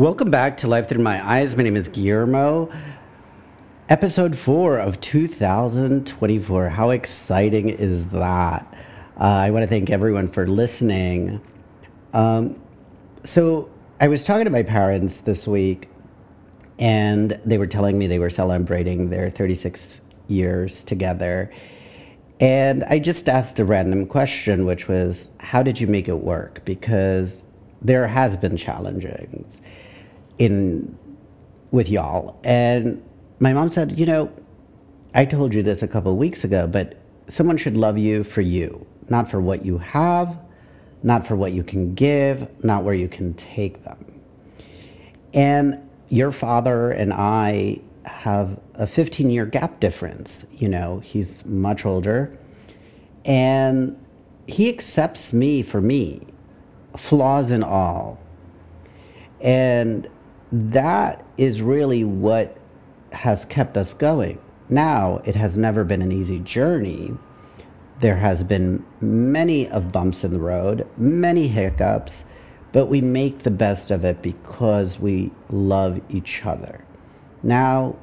Welcome back to Life Through My Eyes. My name is Guillermo. Episode four of 2024. How exciting is that? Uh, I want to thank everyone for listening. Um, so, I was talking to my parents this week, and they were telling me they were celebrating their 36 years together. And I just asked a random question, which was, How did you make it work? Because there has been challenges in with y'all. And my mom said, you know, I told you this a couple weeks ago, but someone should love you for you, not for what you have, not for what you can give, not where you can take them. And your father and I have a 15 year gap difference. You know, he's much older and he accepts me for me flaws and all. And that is really what has kept us going. Now, it has never been an easy journey. There has been many of bumps in the road, many hiccups, but we make the best of it because we love each other. Now,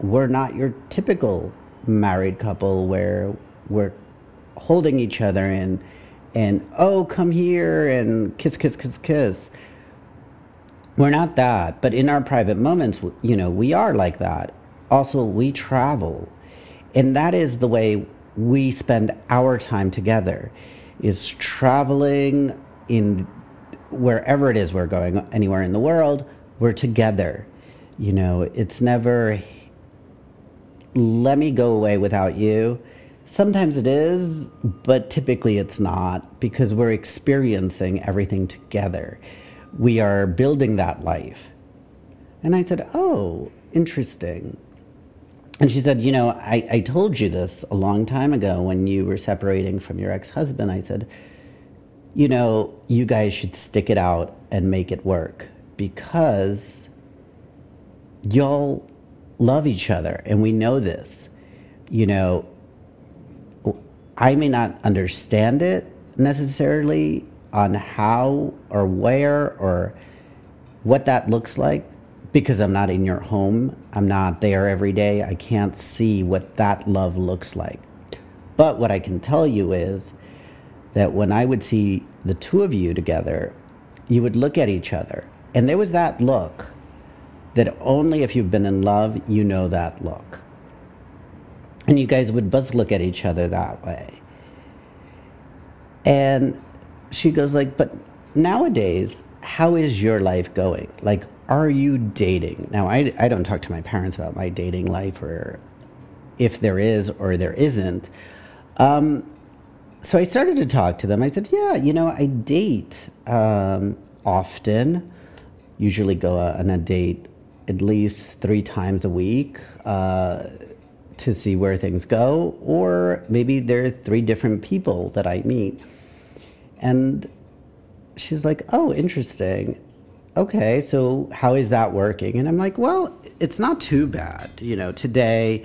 we're not your typical married couple where we're holding each other and and oh come here and kiss kiss kiss kiss we're not that but in our private moments you know we are like that. Also we travel and that is the way we spend our time together is traveling in wherever it is we're going anywhere in the world we're together. You know it's never let me go away without you. Sometimes it is, but typically it's not because we're experiencing everything together. We are building that life. And I said, Oh, interesting. And she said, You know, I, I told you this a long time ago when you were separating from your ex husband. I said, You know, you guys should stick it out and make it work because y'all love each other. And we know this. You know, I may not understand it necessarily on how or where or what that looks like because I'm not in your home. I'm not there every day. I can't see what that love looks like. But what I can tell you is that when I would see the two of you together, you would look at each other. And there was that look that only if you've been in love, you know that look. And you guys would both look at each other that way. And she goes like, "But nowadays, how is your life going? Like are you dating?" Now, I I don't talk to my parents about my dating life or if there is or there isn't. Um, so I started to talk to them. I said, "Yeah, you know, I date um, often. Usually go on a date at least three times a week." Uh, to see where things go, or maybe there are three different people that I meet. And she's like, oh, interesting. Okay, so how is that working? And I'm like, well, it's not too bad. You know, today,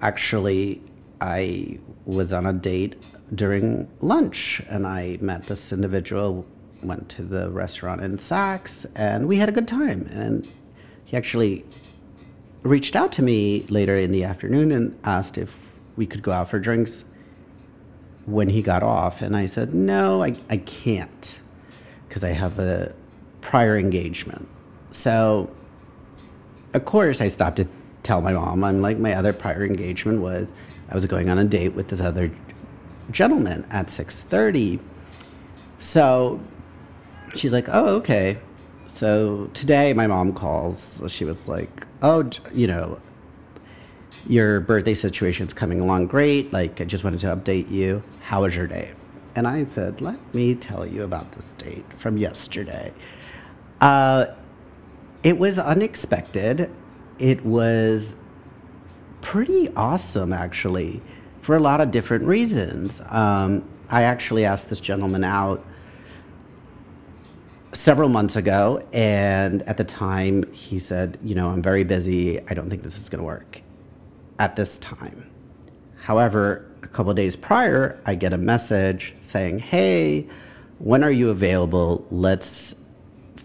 actually, I was on a date during lunch and I met this individual, went to the restaurant in Saks, and we had a good time. And he actually reached out to me later in the afternoon and asked if we could go out for drinks when he got off. And I said, No, I, I can't because I have a prior engagement. So, of course, I stopped to tell my mom. I'm like, my other prior engagement was I was going on a date with this other gentleman at 6:30. So she's like, "Oh, okay." So today my mom calls. She was like, "Oh, you know, your birthday situation's coming along great. Like, I just wanted to update you. How was your day?" And I said, "Let me tell you about this date from yesterday." Uh, it was unexpected. It was pretty awesome, actually, for a lot of different reasons. Um, I actually asked this gentleman out several months ago, and at the time he said, You know, I'm very busy. I don't think this is going to work at this time. However, a couple days prior, I get a message saying, Hey, when are you available? Let's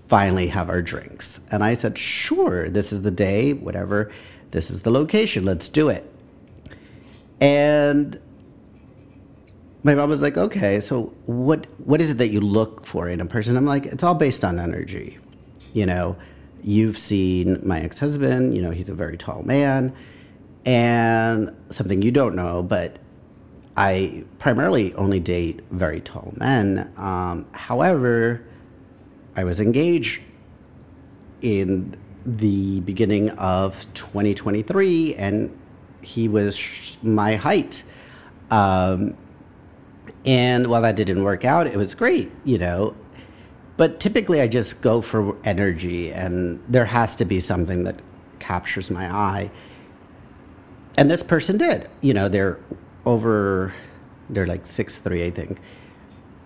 finally have our drinks. And I said, Sure, this is the day, whatever, this is the location, let's do it. And my mom was like, Okay, so what what is it that you look for in a person? I'm like, it's all based on energy. You know, you've seen my ex-husband, you know, he's a very tall man. And something you don't know, but I primarily only date very tall men. Um, however, I was engaged in the beginning of 2023, and he was my height. Um, and while that didn't work out, it was great, you know. But typically, I just go for energy, and there has to be something that captures my eye. And this person did. You know, they're over, they're like six three, I think.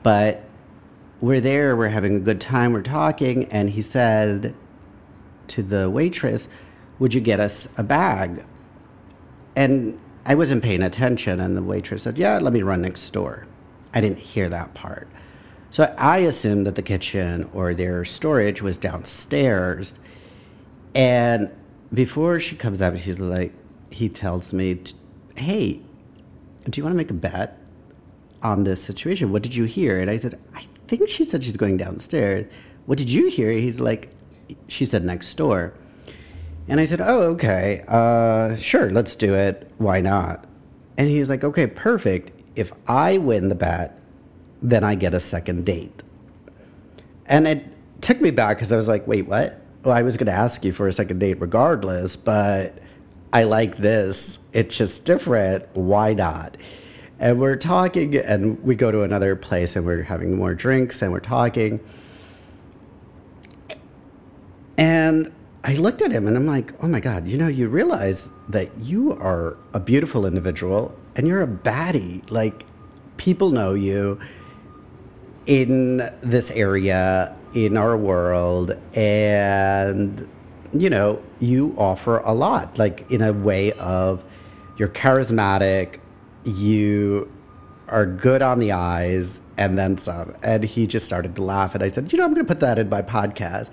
But we're there, we're having a good time, we're talking, and he said to the waitress, Would you get us a bag? And I wasn't paying attention, and the waitress said, Yeah, let me run next door. I didn't hear that part. So I assumed that the kitchen or their storage was downstairs. And before she comes up, she's like, he tells me, Hey, do you want to make a bet on this situation? What did you hear? And I said, I think she said she's going downstairs. What did you hear? He's like, she said next door. And I said, oh, okay, uh, sure, let's do it. Why not? And he's like, okay, perfect. If I win the bet, then I get a second date. And it took me back because I was like, wait, what? Well, I was going to ask you for a second date regardless, but I like this. It's just different. Why not? And we're talking, and we go to another place, and we're having more drinks, and we're talking. And I looked at him, and I'm like, oh my God, you know, you realize that you are a beautiful individual, and you're a baddie. Like, people know you in this area, in our world, and, you know, you offer a lot, like, in a way of you're charismatic, you are good on the eyes and then some. And he just started to laugh. And I said, You know, I'm going to put that in my podcast.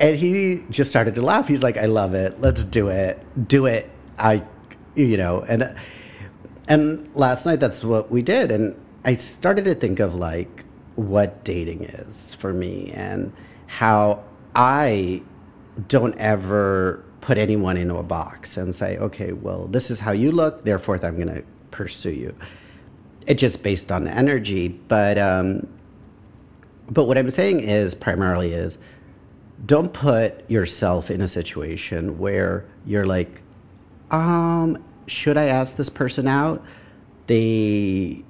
And he just started to laugh. He's like, I love it. Let's do it. Do it. I, you know, and, and last night that's what we did. And I started to think of like what dating is for me and how I don't ever put anyone into a box and say, okay, well, this is how you look, therefore I'm going to pursue you. It's just based on energy, but um, but what I'm saying is primarily is don't put yourself in a situation where you're like, um, should I ask this person out? They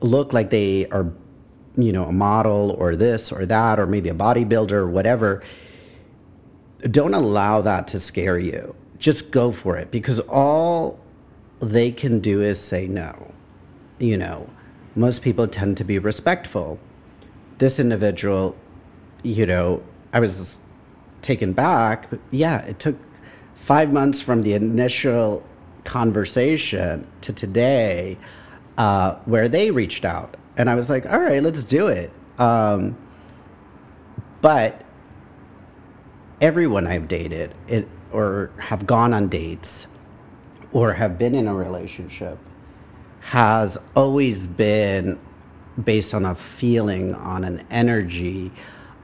look like they are, you know, a model or this or that, or maybe a bodybuilder or whatever. Don't allow that to scare you. Just go for it because all they can do is say no. You know, most people tend to be respectful. This individual, you know, I was taken back. Yeah, it took five months from the initial conversation to today uh, where they reached out. And I was like, all right, let's do it. Um, but everyone I've dated it, or have gone on dates or have been in a relationship has always been based on a feeling, on an energy,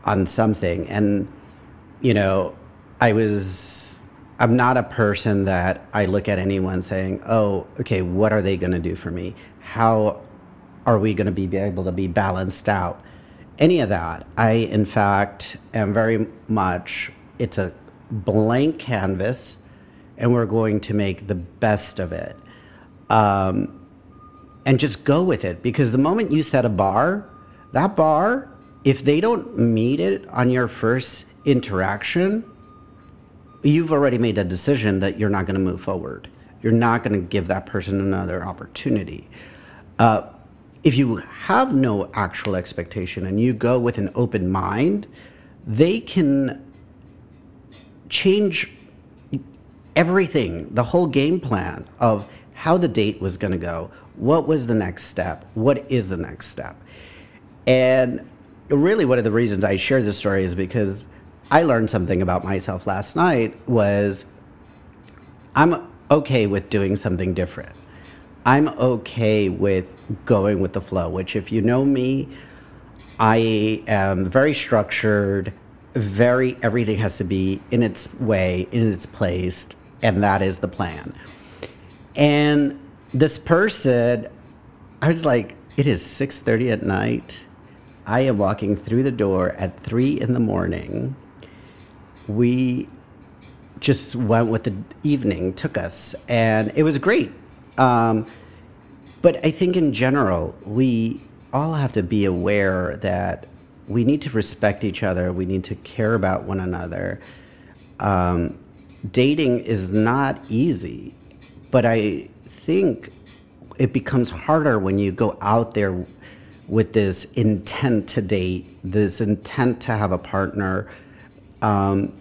on something. And, you know, I was, I'm not a person that I look at anyone saying, oh, okay, what are they going to do for me? How are we going to be able to be balanced out? Any of that. I, in fact, am very much, it's a blank canvas and we're going to make the best of it. Um, and just go with it because the moment you set a bar, that bar, if they don't meet it on your first interaction, you've already made a decision that you're not going to move forward. You're not going to give that person another opportunity. Uh, if you have no actual expectation and you go with an open mind, they can change everything, the whole game plan of how the date was going to go, what was the next step, what is the next step. And really one of the reasons I share this story is because I learned something about myself last night was I'm okay with doing something different. I'm okay with going with the flow, which if you know me, I am very structured, very everything has to be in its way, in its place, and that is the plan. And this person, I was like, it is 6:30 at night. I am walking through the door at three in the morning. We just went with the evening took us, and it was great. Um, but I think in general, we all have to be aware that we need to respect each other. We need to care about one another. Um, dating is not easy, but I think it becomes harder when you go out there with this intent to date, this intent to have a partner. Um,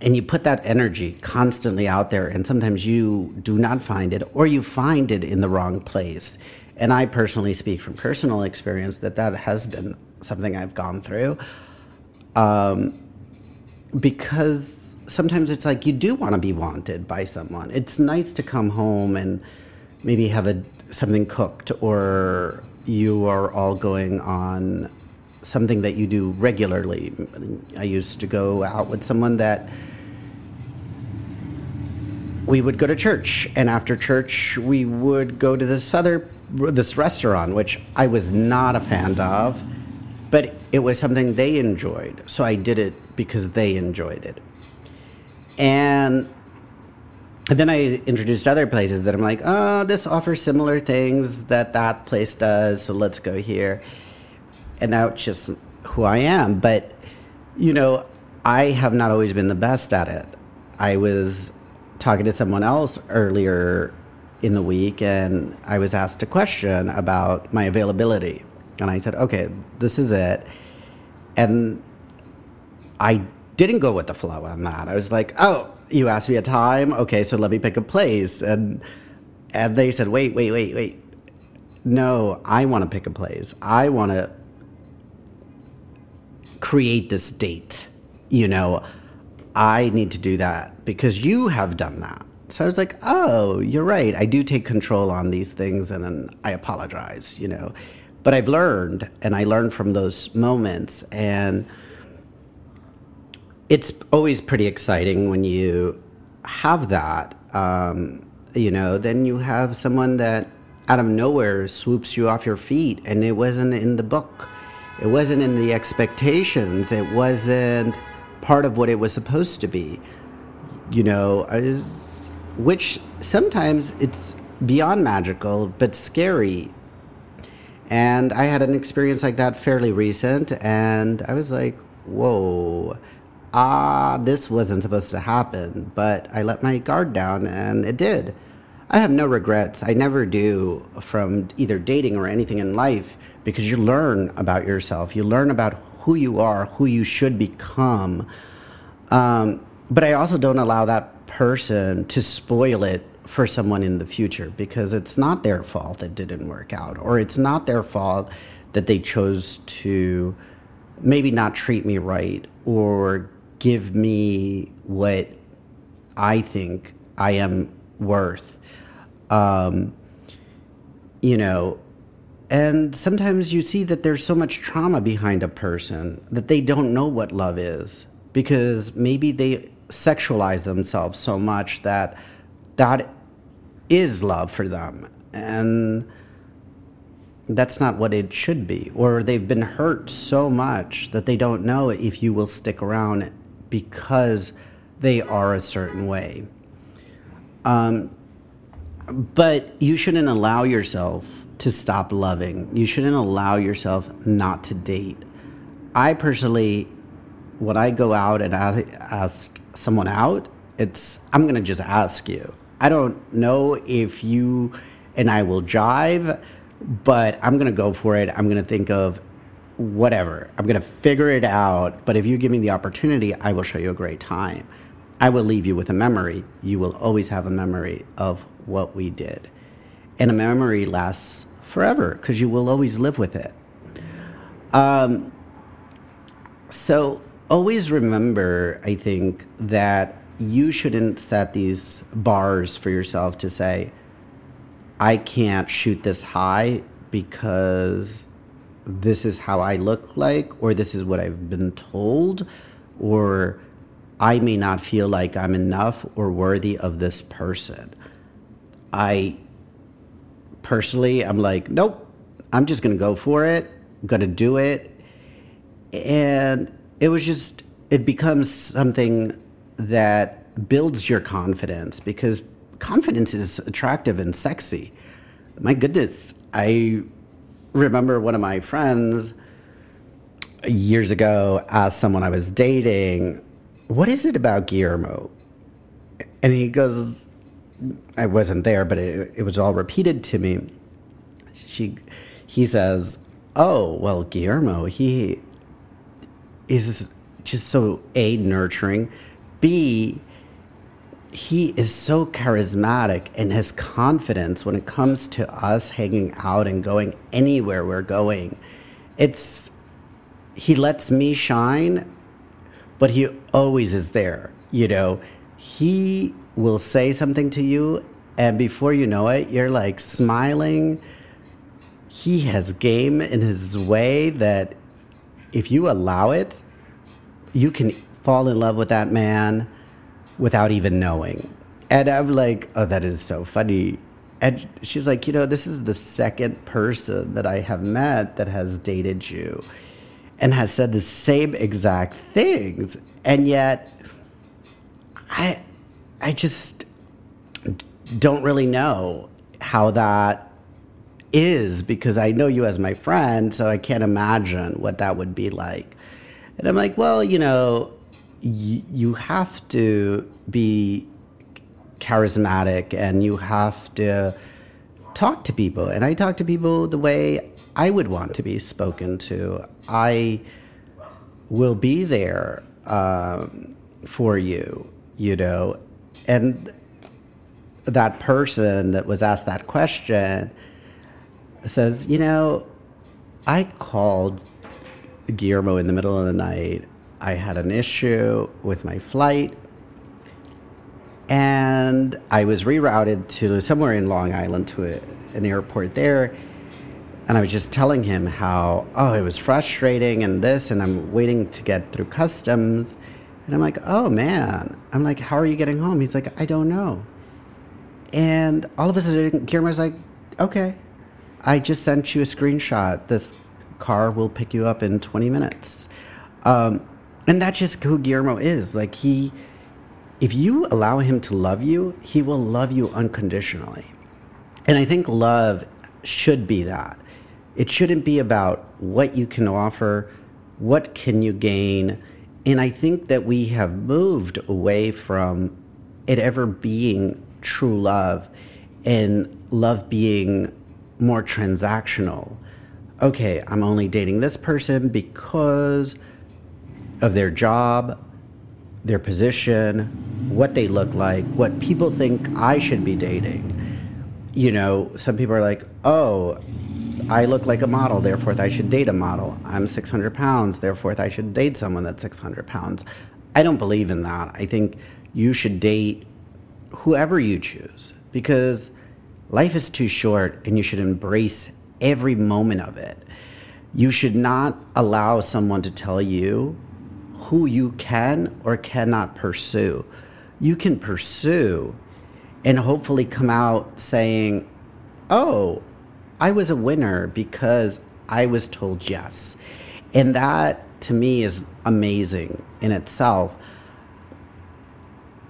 and you put that energy constantly out there, and sometimes you do not find it, or you find it in the wrong place. And I personally speak from personal experience that that has been something I've gone through. Um, because sometimes it's like you do want to be wanted by someone. It's nice to come home and maybe have a something cooked, or you are all going on something that you do regularly. I used to go out with someone that we would go to church, and after church, we would go to this other this restaurant, which I was not a fan of, but it was something they enjoyed, so I did it because they enjoyed it, and. And then I introduced other places that I'm like, oh, this offers similar things that that place does, so let's go here. And that's just who I am. But, you know, I have not always been the best at it. I was talking to someone else earlier in the week and I was asked a question about my availability. And I said, okay, this is it. And I didn't go with the flow on that. I was like, oh, you asked me a time? Okay, so let me pick a place. And and they said, wait, wait, wait, wait. No, I want to pick a place. I want to create this date. You know, I need to do that because you have done that. So I was like, oh, you're right. I do take control on these things and then I apologize, you know. But I've learned and I learned from those moments. And it's always pretty exciting when you have that. Um, you know, then you have someone that out of nowhere swoops you off your feet and it wasn't in the book. It wasn't in the expectations. It wasn't part of what it was supposed to be. You know, which sometimes it's beyond magical but scary. And I had an experience like that fairly recent, and I was like, whoa, ah, this wasn't supposed to happen. But I let my guard down, and it did. I have no regrets. I never do from either dating or anything in life because you learn about yourself. You learn about who you are, who you should become. Um, but I also don't allow that person to spoil it for someone in the future because it's not their fault it didn't work out, or it's not their fault that they chose to maybe not treat me right or give me what I think I am worth. Um, you know, and sometimes you see that there's so much trauma behind a person that they don't know what love is because maybe they sexualize themselves so much that that is love for them. And that's not what it should be. Or they've been hurt so much that they don't know if you will stick around because they are a certain way. Um, but you shouldn't allow yourself to stop loving. You shouldn't allow yourself not to date. I personally, when I go out and I ask someone out, it's I'm gonna just ask you. I don't know if you and I will jive, but I'm gonna go for it. I'm gonna think of whatever. I'm gonna figure it out. But if you give me the opportunity, I will show you a great time. I will leave you with a memory. You will always have a memory of what we did. And a memory lasts forever because you will always live with it. Um, So always remember, I think, that you shouldn't set these bars for yourself to say, I can't shoot this high because this is how I look like, or this is what I've been told, or I may not feel like I'm enough or worthy of this person. I personally, I'm like, nope, I'm just going to go for it, I'm going to do it. And it was just, it becomes something that builds your confidence because confidence is attractive and sexy. My goodness, I remember one of my friends years ago asked someone I was dating, What is it about Guillermo? And he goes, I wasn't there, but it, it was all repeated to me. She, he says, Oh, well, Guillermo, he is just so A, nurturing, B, he is so charismatic and his confidence when it comes to us hanging out and going anywhere we're going. It's he lets me shine, but he always is there. You know, he will say something to you, and before you know it, you're like smiling. He has game in his way that if you allow it, you can fall in love with that man without even knowing. And I'm like, oh, that is so funny. And she's like, you know, this is the second person that I have met that has dated you and has said the same exact things. And yet, I, I just don't really know how that is because I know you as my friend, so I can't imagine what that would be like. And I'm like, well, you know, y- you have to be charismatic and you have to talk to people. And I talk to people the way I would want to be spoken to. I will be there um, for you, you know. And that person that was asked that question says, you know, I called Guillermo in the middle of the night I had an issue with my flight and I was rerouted to somewhere in Long Island to a, an airport there. And I was just telling him how, oh, it was frustrating and this, and I'm waiting to get through customs. And I'm like, oh man. I'm like, how are you getting home? He's like, I don't know. And all of a sudden, Guillermo's like, okay, I just sent you a screenshot. This car will pick you up in 20 minutes. Um, and that's just who Guillermo is. Like he, if you allow him to love you, he will love you unconditionally. And I think love should be that. It shouldn't be about what you can offer, what can you gain. And I think that we have moved away from it ever being true love and love being more transactional. Okay, I'm only dating this person because of their job, their position, what they look like, what people think I should be dating. You know, some people are like, oh, I look like a model, therefore I should date a model. I'm 600 pounds, therefore I should date someone that's 600 pounds. I don't believe in that. I think you should date whoever you choose because life is too short and you should embrace every moment of it. You should not allow someone to tell you who you can or cannot pursue. You can pursue and hopefully come out saying, Oh, I was a winner because I was told yes. And that to me is amazing in itself.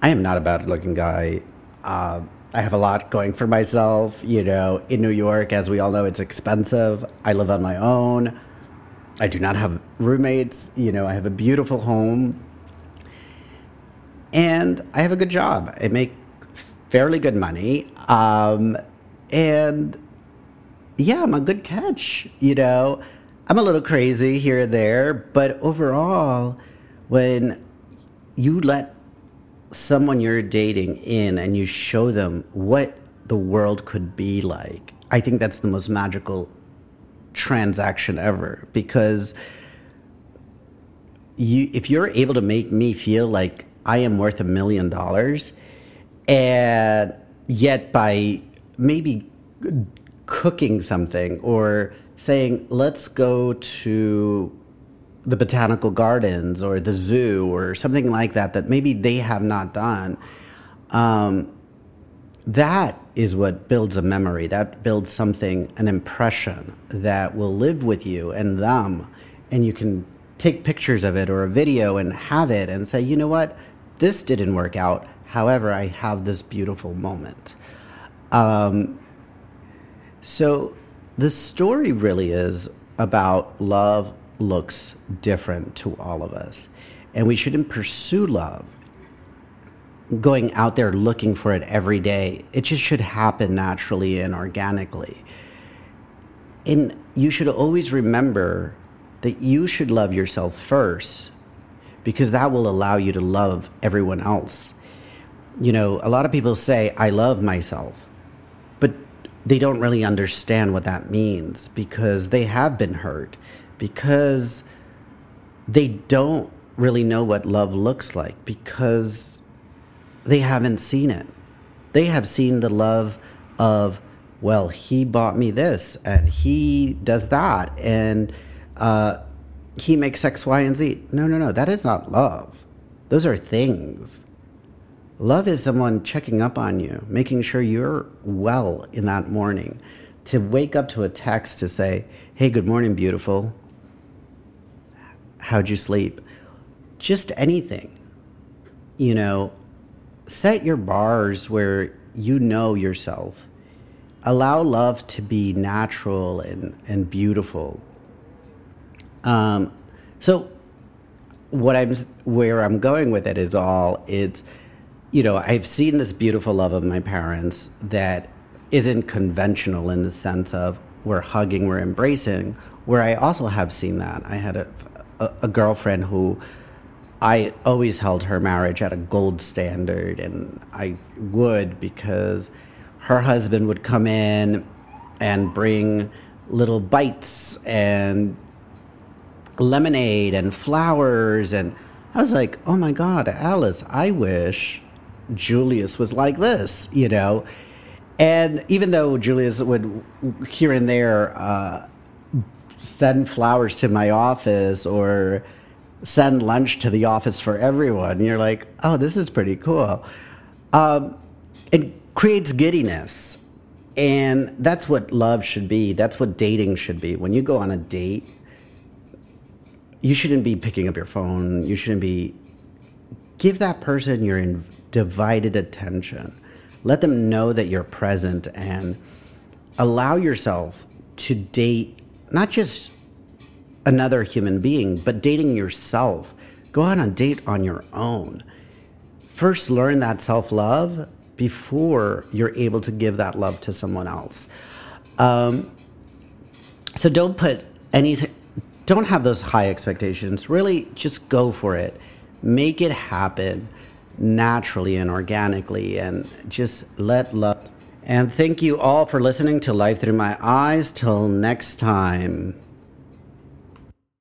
I am not a bad looking guy. Uh, I have a lot going for myself. You know, in New York, as we all know, it's expensive. I live on my own. I do not have roommates. You know, I have a beautiful home. And I have a good job. I make fairly good money. Um, and yeah, I'm a good catch. You know, I'm a little crazy here and there, but overall, when you let someone you're dating in and you show them what the world could be like, I think that's the most magical transaction ever because you if you're able to make me feel like I am worth a million dollars, and yet by maybe cooking something or saying, let's go to the botanical gardens or the zoo or something like that, that maybe they have not done. Um, that is what builds a memory. That builds something, an impression that will live with you and them. And you can take pictures of it or a video and have it and say, you know what, this didn't work out. However, I have this beautiful moment. Um, so the story really is about love looks different to all of us. And we shouldn't pursue love going out there looking for it every day. It just should happen naturally and organically. And you should always remember that you should love yourself first because that will allow you to love everyone else. You know, a lot of people say, I love myself, they don't really understand what that means because they have been hurt, because they don't really know what love looks like, because they haven't seen it. They have seen the love of, well, he bought me this and he does that and uh, he makes X, Y, and Z. No, no, no. That is not love. Those are things. Love is someone checking up on you, making sure you're well in that morning. To wake up to a text to say, hey, good morning, beautiful. How'd you sleep? Just anything. You know, set your bars where you know yourself. Allow love to be natural and, and beautiful. Um, so, what I'm where I'm going with it is all it's, you know, I've seen this beautiful love of my parents that isn't conventional in the sense of we're hugging, we're embracing. Where I also have seen that I had a, a, a girlfriend who I always held her marriage at a gold standard, and I would because her husband would come in and bring little bites and lemonade and flowers. And I was like, oh my God, Alice, I wish Julius was like this, you know? And even though Julius would here and there uh, send flowers to my office or send lunch to the office for everyone. You're like, oh, this is pretty cool. Um, it creates giddiness. And that's what love should be. That's what dating should be. When you go on a date, you shouldn't be picking up your phone. You shouldn't be. Give that person your divided attention. Let them know that you're present and allow yourself to date not just another human being, but dating yourself. Go out on a date on your own. First, learn that self love before you're able to give that love to someone else. Um, so don't put any, don't have those high expectations. Really, just go for it. Make it happen naturally and organically, and just let love. And thank you all for listening to Life Through My Eyes. Till next time.